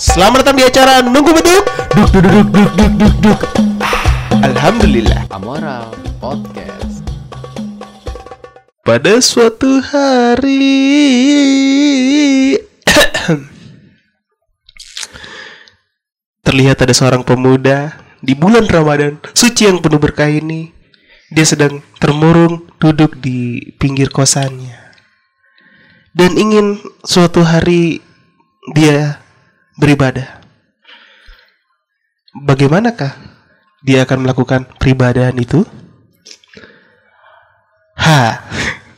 Selamat datang di acara Nunggu Beduk. Duk duk duk duk duk duk duk Ah, Alhamdulillah. Amoral Podcast. Pada suatu hari. Terlihat ada seorang pemuda Di bulan Ramadan Suci yang penuh berkah ini. Dia sedang termurung Duduk di pinggir kosannya. Dan ingin suatu hari Dia beribadah. Bagaimanakah Dia akan melakukan peribadahan itu? Ha.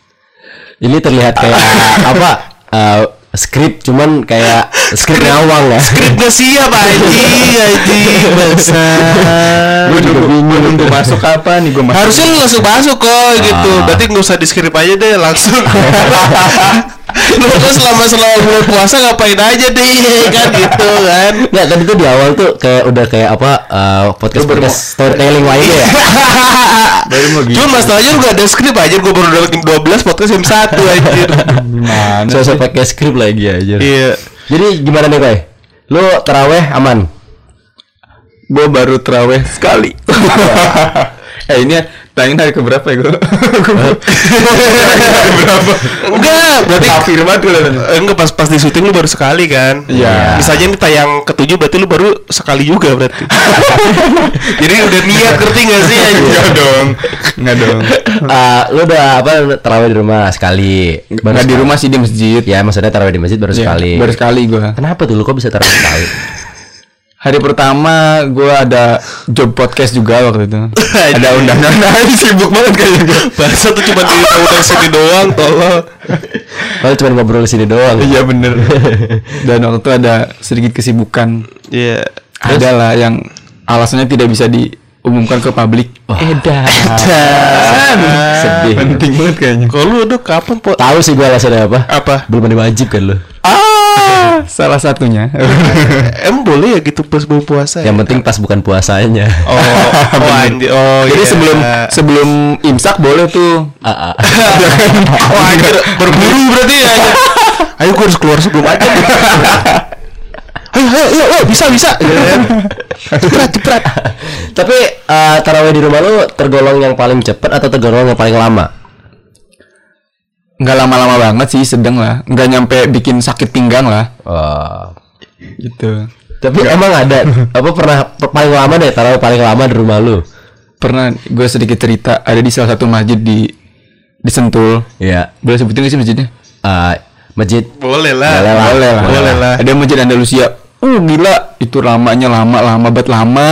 Ini terlihat kayak apa? eh, skrip cuman kayak skrip ngawang ya. Skrip gak siap anjing. Anjing bangsa gue juga bingung. Gue masuk apa nih gue masuk. Harusnya lu langsung masuk kok gitu. Berarti nggak usah di skrip aja deh langsung Lu kan selama selama bulan puasa ngapain aja deh kan gitu kan Nggak tadi tuh di awal tuh kayak udah kayak apa eh, podcast podcast storytelling lainnya ya. gitu Cuma masalahnya lu gak ada skrip aja Gue baru dapat 12 podcast jam 1 anjir gimana Sosok pakai skrip lagi aja. Iya Jadi gimana nih Koy? Lu teraweh aman? gue baru teraweh sekali eh ini tanya hari keberapa ya gue berapa Enggak berarti kafir banget gue Enggak pas pas di syuting lu baru sekali kan Iya. Misalnya ini tayang ketujuh berarti lu baru sekali juga berarti Jadi udah niat ngerti gak sih? Enggak dong Enggak dong Eh, lu udah apa teraweh di rumah sekali? Baru Enggak di rumah sih di masjid Ya maksudnya teraweh di masjid baru Iya, sekali. Baru sekali gue Kenapa tuh lu kok bisa teraweh sekali? Hari pertama gue ada job podcast juga waktu itu. Ada undangan Nah sibuk banget kayaknya gue Bahasa tuh cuma di udah sini doang tolong. Kalau cuma ngobrol di sini doang. Iya bener. Dan waktu itu ada sedikit kesibukan. Iya. Ada lah yang alasannya tidak bisa diumumkan ke publik Edan Sedih. Penting banget kayaknya Kalau lu udah kapan po Tahu sih gua alasannya apa? Apa? Belum ada wajib kan lu. Ah, salah satunya Emang boleh ya gitu pas bulan puasa ya? Yang penting pas bukan puasanya. Oh, oh Oh Jadi iya. sebelum sebelum imsak boleh tuh Ah, ah. Oh anjir Berburu berarti ya. Ayo gue harus keluar sebelum aja Ayo ayo ayo, ayo bisa bisa Gitu kan. Tapi eh, taraweh di rumah lu tergolong yang paling cepat atau tergolong yang paling lama? nggak lama-lama banget sih sedang lah. Nggak nyampe bikin sakit pinggang lah. Wah. gitu. Tapi emang ada apa pernah per- paling lama deh taraweh paling lama di rumah lu? pernah gue sedikit cerita. Ada di salah satu masjid di di Sentul. Iya. boleh sebutin nggak sih masjidnya? Eh, masjid Boleh lah. Boleh lah. boleh lah. Boleh lah. Ada masjid Andalusia. Uh gila. Itu lamanya lama lama banget. Lama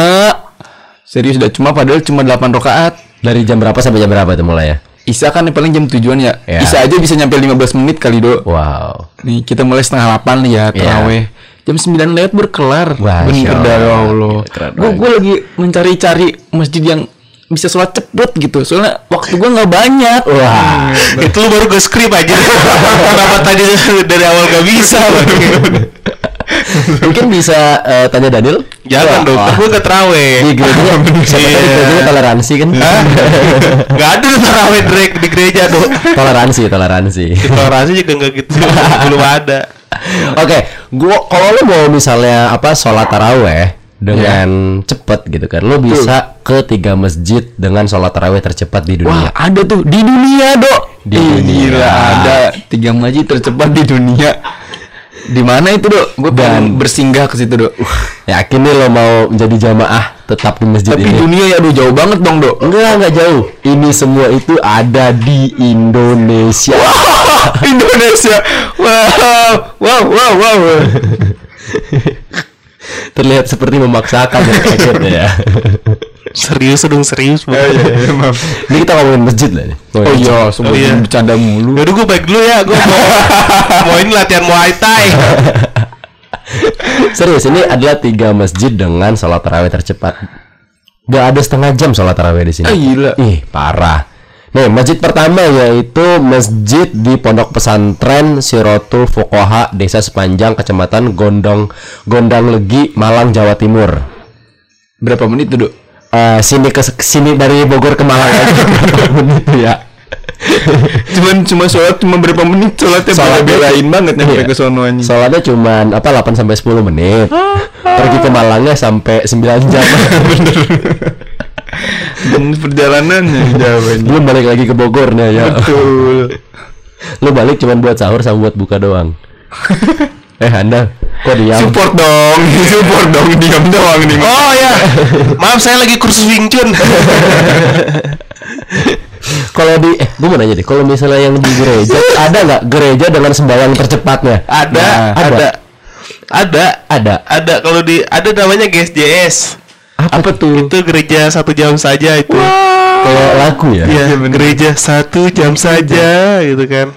serius udah cuma padahal cuma 8 rakaat dari jam berapa sampai jam berapa tuh mulai ya? Isa kan paling jam tujuan ya. Ya. Isa aja bisa nyampe 15 menit kali do. Wow. Nih kita mulai setengah 8 nih ya terawih. Jam 9 lewat berkelar. Bener Allah. dah ya Allah. Gue gue lagi mencari-cari masjid yang bisa sholat cepet gitu. Soalnya waktu gue nggak banyak. Wah. Itu lu baru gue skrip aja Kenapa tadi dari awal gak bisa Mungkin bisa eh, tanya Daniel? Jangan dong Wah. Gue gak terawih Di gerejanya, siapa tahu di Iya. toleransi kan? Gak ada terawih Drake di gereja dong toleransi, toleransi. Toleransi juga gak gitu Belum ada Oke, gua kalau lu mau misalnya apa sholat taraweh dengan cepet gitu kan, lu bisa ke tiga masjid dengan sholat taraweh tercepat di Wah dunia. ada tuh di dunia dok. Di Ih, dunia. Gila ada tiga masjid tercepat di dunia. Di mana itu dok? Gue pengen bersinggah ke situ dok. Yakin nih lo mau menjadi jamaah tetap di masjid Tapi ini? dunia ya aduh jauh banget dong dok. Enggak, enggak jauh. Ini semua itu ada di Indonesia. Indonesia. Wow, wow, wow, wow. Terlihat seperti memaksakan ya. Serius dong serius Bu. iya, maaf. Ini kita ngomongin masjid lah nih. Oh Ngomongin iya, semua Oh iya. bercanda mulu. Yaudah gue baik dulu ya Gue mau Mau ini latihan Muay Thai Serius, ini adalah tiga masjid dengan sholat tarawih tercepat. Gak ada setengah jam sholat tarawih di sini. Ah, gila. Ih, parah. Nih, masjid pertama yaitu masjid di Pondok Pesantren Sirotul Fukoha, Desa Sepanjang, Kecamatan Gondong Gondang Legi, Malang, Jawa Timur. Berapa menit tuh Eh, sini ke sini dari Bogor ke Malang aja tuh ya. cuman cuma sholat cuma berapa menit sholatnya Sholatnya- bela-belain banget Iya. ke sono anjing. Soalnya cuman apa 8 sampai 10 menit. Pergi ke Malangnya sampai 9 jam. Dan perjalanannya jauh. Belum balik lagi ke Bogornya ya. Betul. Lu balik cuman buat sahur sama buat buka doang. eh Anda kok diam? Support dong, support dong, diam doang nih. Oh ya, maaf saya lagi kursus Wing Chun. Kalau di eh gue mau nanya deh, kalau misalnya yang di gereja ada nggak gereja dengan sembahyang tercepatnya? ada, Nah, ada, ada, Ada. ada. Kalau di ada namanya GSJS. Apa, tuh? Itu gereja satu jam saja itu. Kayak lagu ya? Iya, gereja satu jam saja gitu kan.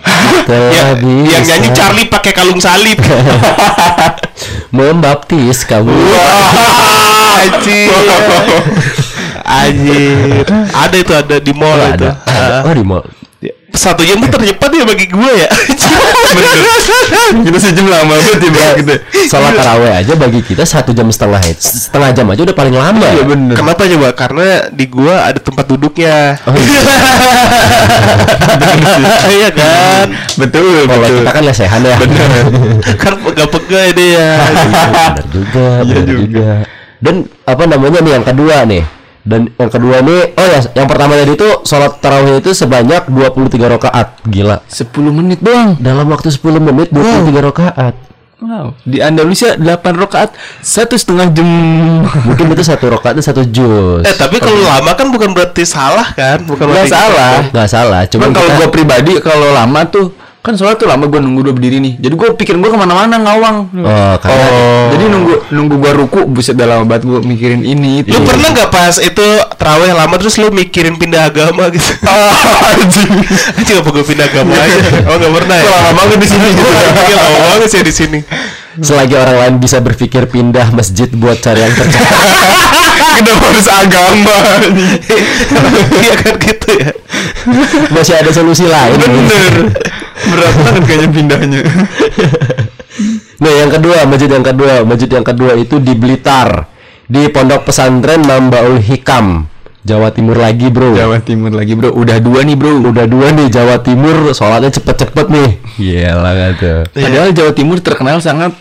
Ya, yang nyanyi Charlie pakai kalung salib. membaptis kamu. Anjir. Anjir. Ada itu ada di mall Oh, itu. ada. ada. Oh di mall. Satu jam tuh tercepat ya bagi gue ya. Kita sejam lama banget ya Bang, gitu. Salat taraweh aja bagi kita satu jam setengah setengah jam aja udah paling lama. Iya ya. bener. Kenapa coba? Karena di gua ada tempat duduknya. Oh, Iya kan? Betul, Kalau betul. kita kan lesehan ya. kan pegah-pegah dia. benar juga, benar juga. Dan apa namanya nih yang kedua nih? Dan yang kedua nih, oh ya, yang pertama tadi itu sholat tarawih itu sebanyak 23 rakaat. Gila. 10 menit doang. Dalam waktu 10 menit 23 rakaat. Wow. Di Andalusia 8 rakaat satu setengah jam. Mungkin itu satu rakaatnya satu juz. Eh tapi kalau lama kan bukan berarti salah kan? Bukan Nggak berarti salah. Nggak salah, Cuman cuman kalau kita- gue pribadi kalau lama tuh kan sholat tuh lama gue nunggu dua berdiri nih. Jadi gue pikir gue ke mana-mana ngawang. Oh, karena Jadi nunggu nunggu gue ruku buset dah lama banget gue mikirin ini itu. Lu pernah nggak pas itu terawih lama terus lu mikirin pindah agama gitu? anjing. Anjing apa gue pindah agama aja? Oh nggak pernah ya? Lama banget di sini gitu. Gue lama banget sih di sini. selagi orang lain bisa berpikir pindah masjid buat cari yang tercepat. Kenapa harus agama? Iya kan gitu ya. Masih ada solusi lain. Bener. Berat banget kayaknya pindahnya. Nah, yang kedua, masjid yang kedua, masjid yang kedua itu di Blitar, di Pondok Pesantren Mambaul Hikam, Jawa Timur lagi, Bro. Jawa Timur lagi bro. Udah dua nih bro. Udah dua nih Jawa Timur, sholatnya cepet-cepet nih. Gila kata. Padahal Jawa Timur terkenal sangat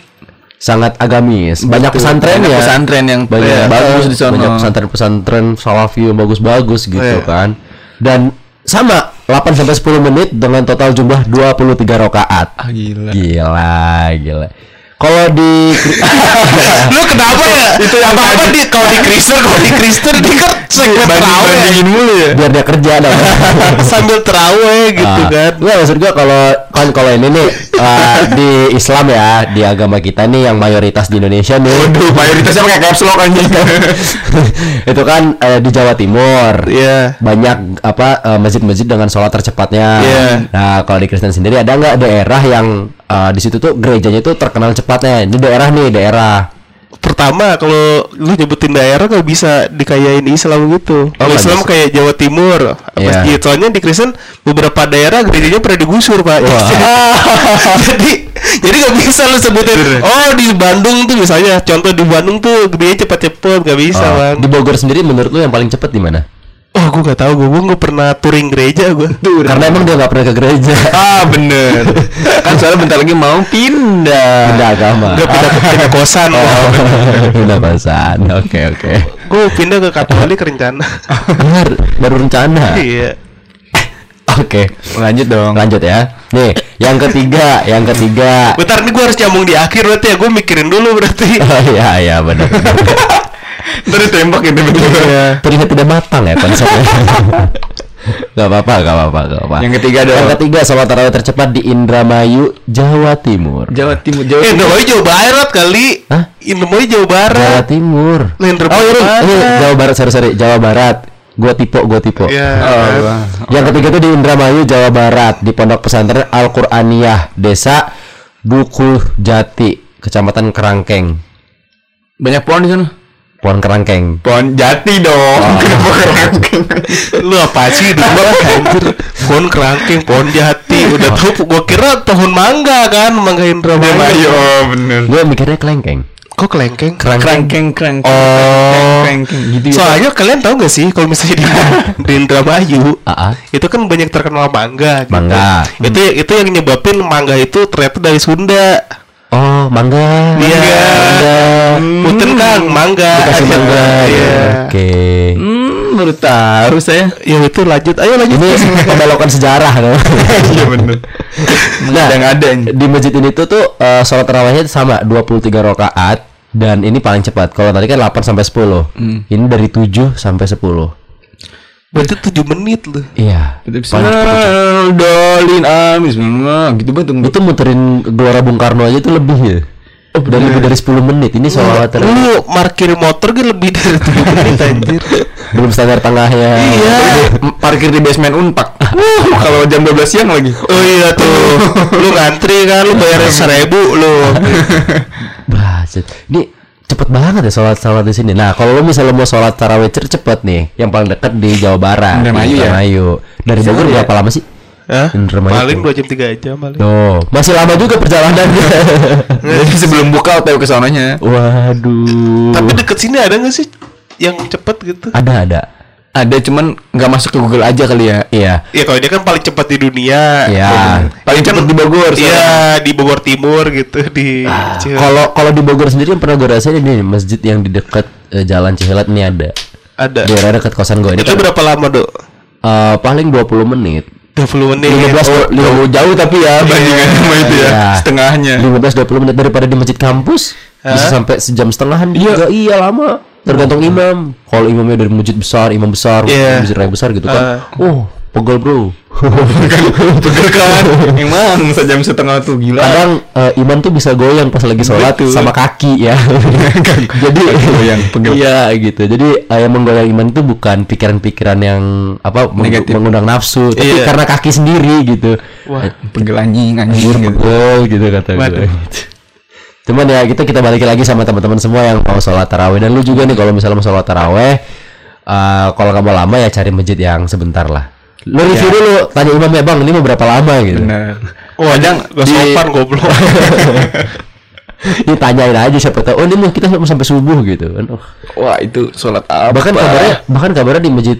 Sangat agamis. Banyak pesantren Banyak ya. pesantren yang banyak iya, bagus di sono. Banyak pesantren-pesantren salafi yang bagus-bagus gitu Iya. kan. Dan sama 8 sampai 10 menit dengan total jumlah 23 rakaat. Ah gila. Gila, gila. Kalau di Lu kenapa ya? Itu yang apa di kalau di Kristen kalau di Kristen di kan Banding terawih bandingin mulu ya. biar dia kerja dong. sambil terawih gitu Ah, kan. Nggak, maksud gua kalau kan kalau ini nih uh, di Islam ya, di agama kita nih yang mayoritas di Indonesia nih. Waduh, mayoritasnya pakai caps lock anjing. itu kan eh, di Jawa Timur. Iya. Banyak apa eh, masjid-masjid dengan sholat tercepatnya. Iya. Nah, kalau di Kristen sendiri ada nggak daerah yang eh, di situ tuh gerejanya tuh terkenal cepatnya? Ini daerah nih, daerah. Pertama kalau lu nyebutin daerah nggak bisa dikayain Islam gitu. Kalau nggak Islam bisa. kayak Jawa Timur, Iya. masjid soalnya di Kristen beberapa daerah gerejanya pernah digusur pak. Wah. jadi jadi nggak bisa lu sebutin. Oh di Bandung tuh misalnya, contoh di Bandung tuh gerejanya cepet-cepet nggak bisa Oh, bang. di Bogor sendiri menurut lu yang paling cepet di mana? Oh gue nggak tahu, gue gue nggak pernah touring gereja gue. Karena emang dia nggak pernah ke gereja. ah bener. kan soalnya bentar lagi mau pindah. Pindah agama. Gak pindah pindah kosan. Oh, pindah kosan. Oke, oke. Gue pindah ke Katolik rencana. Benar, baru rencana. iya. Oke, Lanjut dong. lanjut ya. Nih, yang ketiga, yang ketiga. Bentar nih gue harus nyambung di akhir berarti ya. Gue mikirin dulu berarti. Oh iya, iya benar. Ntar ditembak gitu betul. Terlihat tidak matang ya konsepnya. Gak apa-apa, gak apa-apa, gak apa. Yang ketiga dong. Yang ketiga, sholat tarawih tercepat di Indramayu, Jawa Timur. Jawa Timur, Jawa Eh, Timur. Indramayu Jawa Barat kali. Hah? Indramayu Jawa Jawa Barat. Timur. Lah, Indramayu Oh ini, Jawa Barat, sorry sorry, Jawa Barat. Gua tipe, gua tipe. Iya. Oh, kan? wah. Yang ketiga itu di Indramayu, Jawa Barat, di Pondok Pesantren Al Qur'aniyah, Desa Dukuh Jati, Kecamatan Kerangkeng. banyak pohon di sana. Pohon Kerangkeng. Pohon jati dong. Kenapa kerangkeng? Lu apa sih di gua anjir. Pohon kerangkeng, pohon jati. Udah tahu gua kira pohon mangga kan, mangga Indramayu. Ayo, bener. Gue mikirnya kelengkeng. Kok kelengkeng? Kerangkeng kerangkeng. Oh. kerangkeng gitu ya. Soalnya kalian tahu gak sih kalau misalnya di, di Indramayu ah. itu kan banyak terkenal mangga. gitu. Mangga. Itu itu yang nyebabin mangga itu ternyata dari Sunda. Oh, mangga. Iya. Mangga. Punten Kang, mangga. Dikasih mangga. Iya. Oke. Hmm, baru tahu saya. Ya itu lanjut. Ayo lanjut. Ini pembelokan sejarah no? Iya benar. Nah, yang ada di masjid ini tuh tuh eh, sholat tarawihnya sama 23 rakaat dan ini paling cepat. Kalau tadi kan 8 sampai 10. Ini dari 7 sampai 10. Berarti 7 menit loh. Iya. Dolin amin, bismillah, gitu banget. Itu muterin Gelora Bung Karno aja tuh lebih ya. Oh, dari lebih dari 10 menit. Ini sholat tarawih. Lu parkir motor kan lebih dari 7 menit anjir. Belum standar tengahnya. Iya. Parkir di basement Unpak. Kalau jam 12 siang lagi. Oh iya tuh. lu ngantri kan lu bayar seribu lu. Baset. Ini cepet banget ya sholat sholat di sini. Nah, kalau lo misalnya mau sholat tarawih cer- cepet nih, yang paling dekat di Jawa Barat, Indramayu ya? Indramayu. Dari Bogor ya? berapa lama sih? Hah? Indramayu Paling. 2 jam 3 jam paling. Tuh, masih lama juga perjalanannya. Jadi sebelum buka OTW ke sononya. Waduh. Tapi deket sini ada gak sih yang cepet gitu? ada ada. Ada cuman nggak masuk ke Google aja kali ya. Iya. Ya kalau dia kan paling cepat di dunia. Iya. Paling cepat di Bogor. Iya di Bogor Timur gitu di Cirebon. Kalau kalau di Bogor sendiri yang pernah gue rasain ini masjid yang di dekat eh, Jalan Cihelat ini ada. ada. Daerah dekat kosan gue ini. Itu kan, berapa lama dok? eh, paling 20 menit. 20 menit. 15 Oh, jauh, jauh tapi ya bandingan sama itu ya. Iya. Setengahnya. 15 20 menit daripada di masjid kampus bisa sampai sejam setengahan juga iya lama tergantung imam kalau imamnya dari masjid besar imam besar Iya. masjid raya besar gitu kan oh pegel bro Betul kan? Emang sejam setengah tuh gila. kadang eh, imam tuh bisa goyang pas lagi sholat Betul. sama kaki ya jadi goyang, pegel. iya gitu jadi eh, yang menggoyang iman itu bukan pikiran-pikiran yang apa Negatif. mengundang nafsu tapi Iya. karena kaki sendiri gitu Wah. Pegel anjing anjing gitu. pegel gitu kata gue. Cuman ya kita kita balik lagi sama teman-teman semua yang mau sholat taraweh dan lu juga nih kalau misalnya mau sholat taraweh eh, kalau mau lama ya cari masjid yang sebentar lah. Lu review dulu, tanya imamnya bang ini mau berapa lama gitu. Bener. Wah, Kadang gak di- sopan goblok. Ini tanyain aja siapa tahu. Oh ini mau kita mau sampai subuh gitu. kan. Oh. Wah itu sholat apa? Bahkan kabarnya bahkan kabarnya di masjid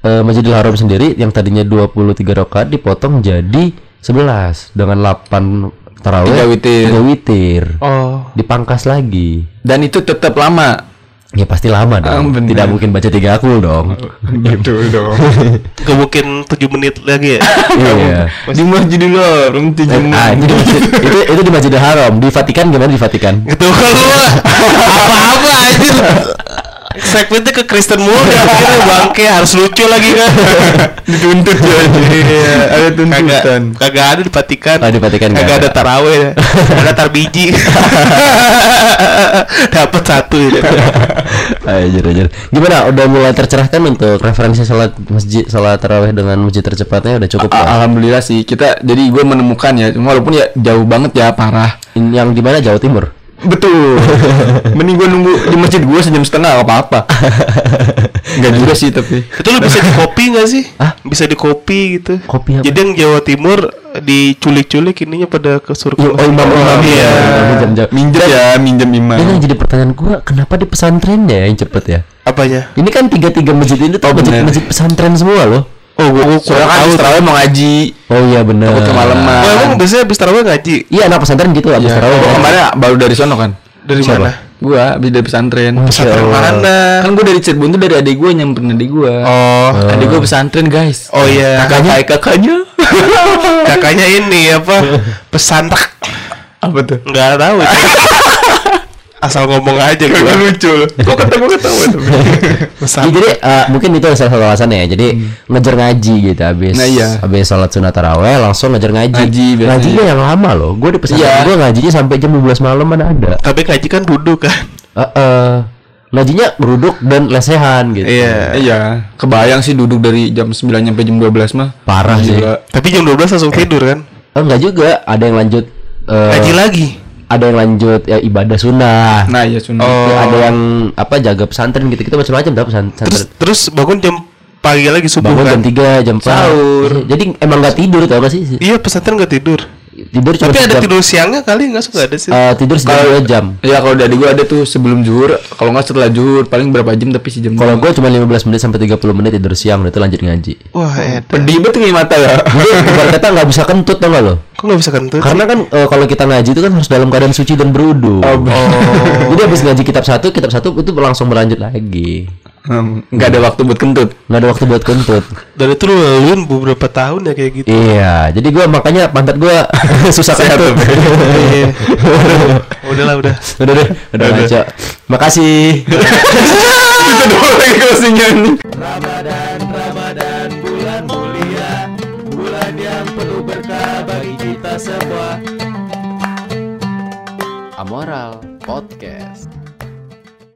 eh, Masjidil Haram sendiri yang tadinya 23 rakaat dipotong jadi 11 dengan 8 taraweh, Tiga witir. tiga witir. Oh. Dipangkas lagi. Dan itu tetap lama. Ya pasti lama Ah, dong. bener. Tidak mungkin baca tiga akul dong. Betul dong. Gak mungkin 7 menit lagi ya? Iya. di Masjidil Haram tujuh Eh, Ah, itu masjid, itu, itu di Masjidil Haram. Di Vatikan gimana di Vatikan? Gitu kan lu apa-apa anjir. Segmentnya ke Kristen mulu ya akhirnya bangke harus lucu lagi kan. dituntut ya. Iya, ada Kagak tuntutan. kagak ada di Vatikan. Ah, di Vatikan nggak kagak ada ada. taraweh ya. ada tar biji. Dapat satu itu. Anjir, anjir. Gimana? Udah mulai tercerahkan untuk referensi salat masjid salat tarawih dengan masjid tercepatnya udah cukup A- ya? Alhamdulillah sih kita jadi gue menemukan ya walaupun ya jauh banget ya parah In- Yang di mana Jawa Timur? Betul mending gue nunggu di masjid gue sejam setengah apa apa nggak juga sih tapi Itu lu bisa di kopi gak sih? Bisa di kopi gitu. Kopi apa? Jadi yang Jawa Timur diculik-culik ininya pada ke surga. Oh, imam imam Iya. Minjem jam. minjem ya minjem imam yang jadi pertanyaan gua, kenapa di pesantrennya yang cepet ya? Apanya? Ini kan tiga-tiga masjid ini tuh Oh, masjid, masjid pesantren semua loh. Oh, gua, gua soalnya kurang kan habis terawih mau ngaji Oh iya benar. Takut kemalaman. Oh, emang biasanya habis tarawih ngaji? Iya anak pesantren gitu habis ya, tarawih. gua kemarin baru dari sono kan Dari Siapa? mana? gua habis dari pesantren Pesantren mana? kan gua dari Cirebon tuh dari adik gua nyamperin adik gua Oh. adik gua pesantren guys Oh iya. kakaknya kakaknya Kakaknya ini apa? Pesantren. apa tuh Enggak tahu. Asal ngomong aja gua. lucu kok ketemu ketemu Ya, Pesantren. jadi eh, mungkin itu salah satu alasannya ya. Jadi ngejar ngaji gitu habis Nah, iya. habis sholat sunat taraweh langsung ngejar ngaji. Ngaji. Ngajinya yang lama loh. Gue di pesantren Iya. gue ngajinya sampai jam 12 malam mana ada. Tapi ngaji kan duduk kan. Eh, eh, ngajinya beruduk dan lesehan gitu. Iya. Iya, kebayang sih duduk dari jam 9 sampai jam 12 mah. Parah sih. Gila. Tapi jam 12 langsung tidur kan? Oh, enggak juga, ada yang lanjut eh, Ngaji lagi. Ada yang lanjut ya ibadah sunnah. Nah, iya sunnah. Oh. Ada yang apa jaga pesantren gitu. Kita macam-macam dah pesan- Terus pesantren. terus bangun jam pagi lagi subuh Bangun kan? jam 3, jam 4. Sahur. Jadi emang nggak tidur tau gak sih? Iya pesantren nggak tidur. Tidur cuma Tapi ada tidur siangnya kali nggak suka ada sih. Eh, tidur sejam dua jam. Ya kalau dari gue ada tuh sebelum zuhur, kalau nggak setelah zuhur paling berapa jam tapi sejam. Kalau gue cuma 15 menit sampai 30 menit tidur siang, udah itu lanjut ngaji. Wah, Ed. pedih banget nih mata ya. Ibarat kata nggak bisa kentut tau gak lo? Kok nggak bisa kentut? Karena kan eh, kalau kita ngaji itu kan harus dalam keadaan suci dan berudu. Oh, Jadi habis ngaji kitab satu, kitab satu itu langsung berlanjut lagi. Nggak ada waktu buat kentut. Nggak ada waktu buat kentut. Dan itu lu laluin beberapa tahun ya kayak gitu. Iya, jadi gua makanya pantat gua susah kentut. Iya. Udahlah udah. udah deh, udah ngaco. Makasih. Itu doang lagi closingnya. Ramadan, Ramadan, bulan mulia, bulan yang penuh berkah bagi kita semua. Amoral Podcast.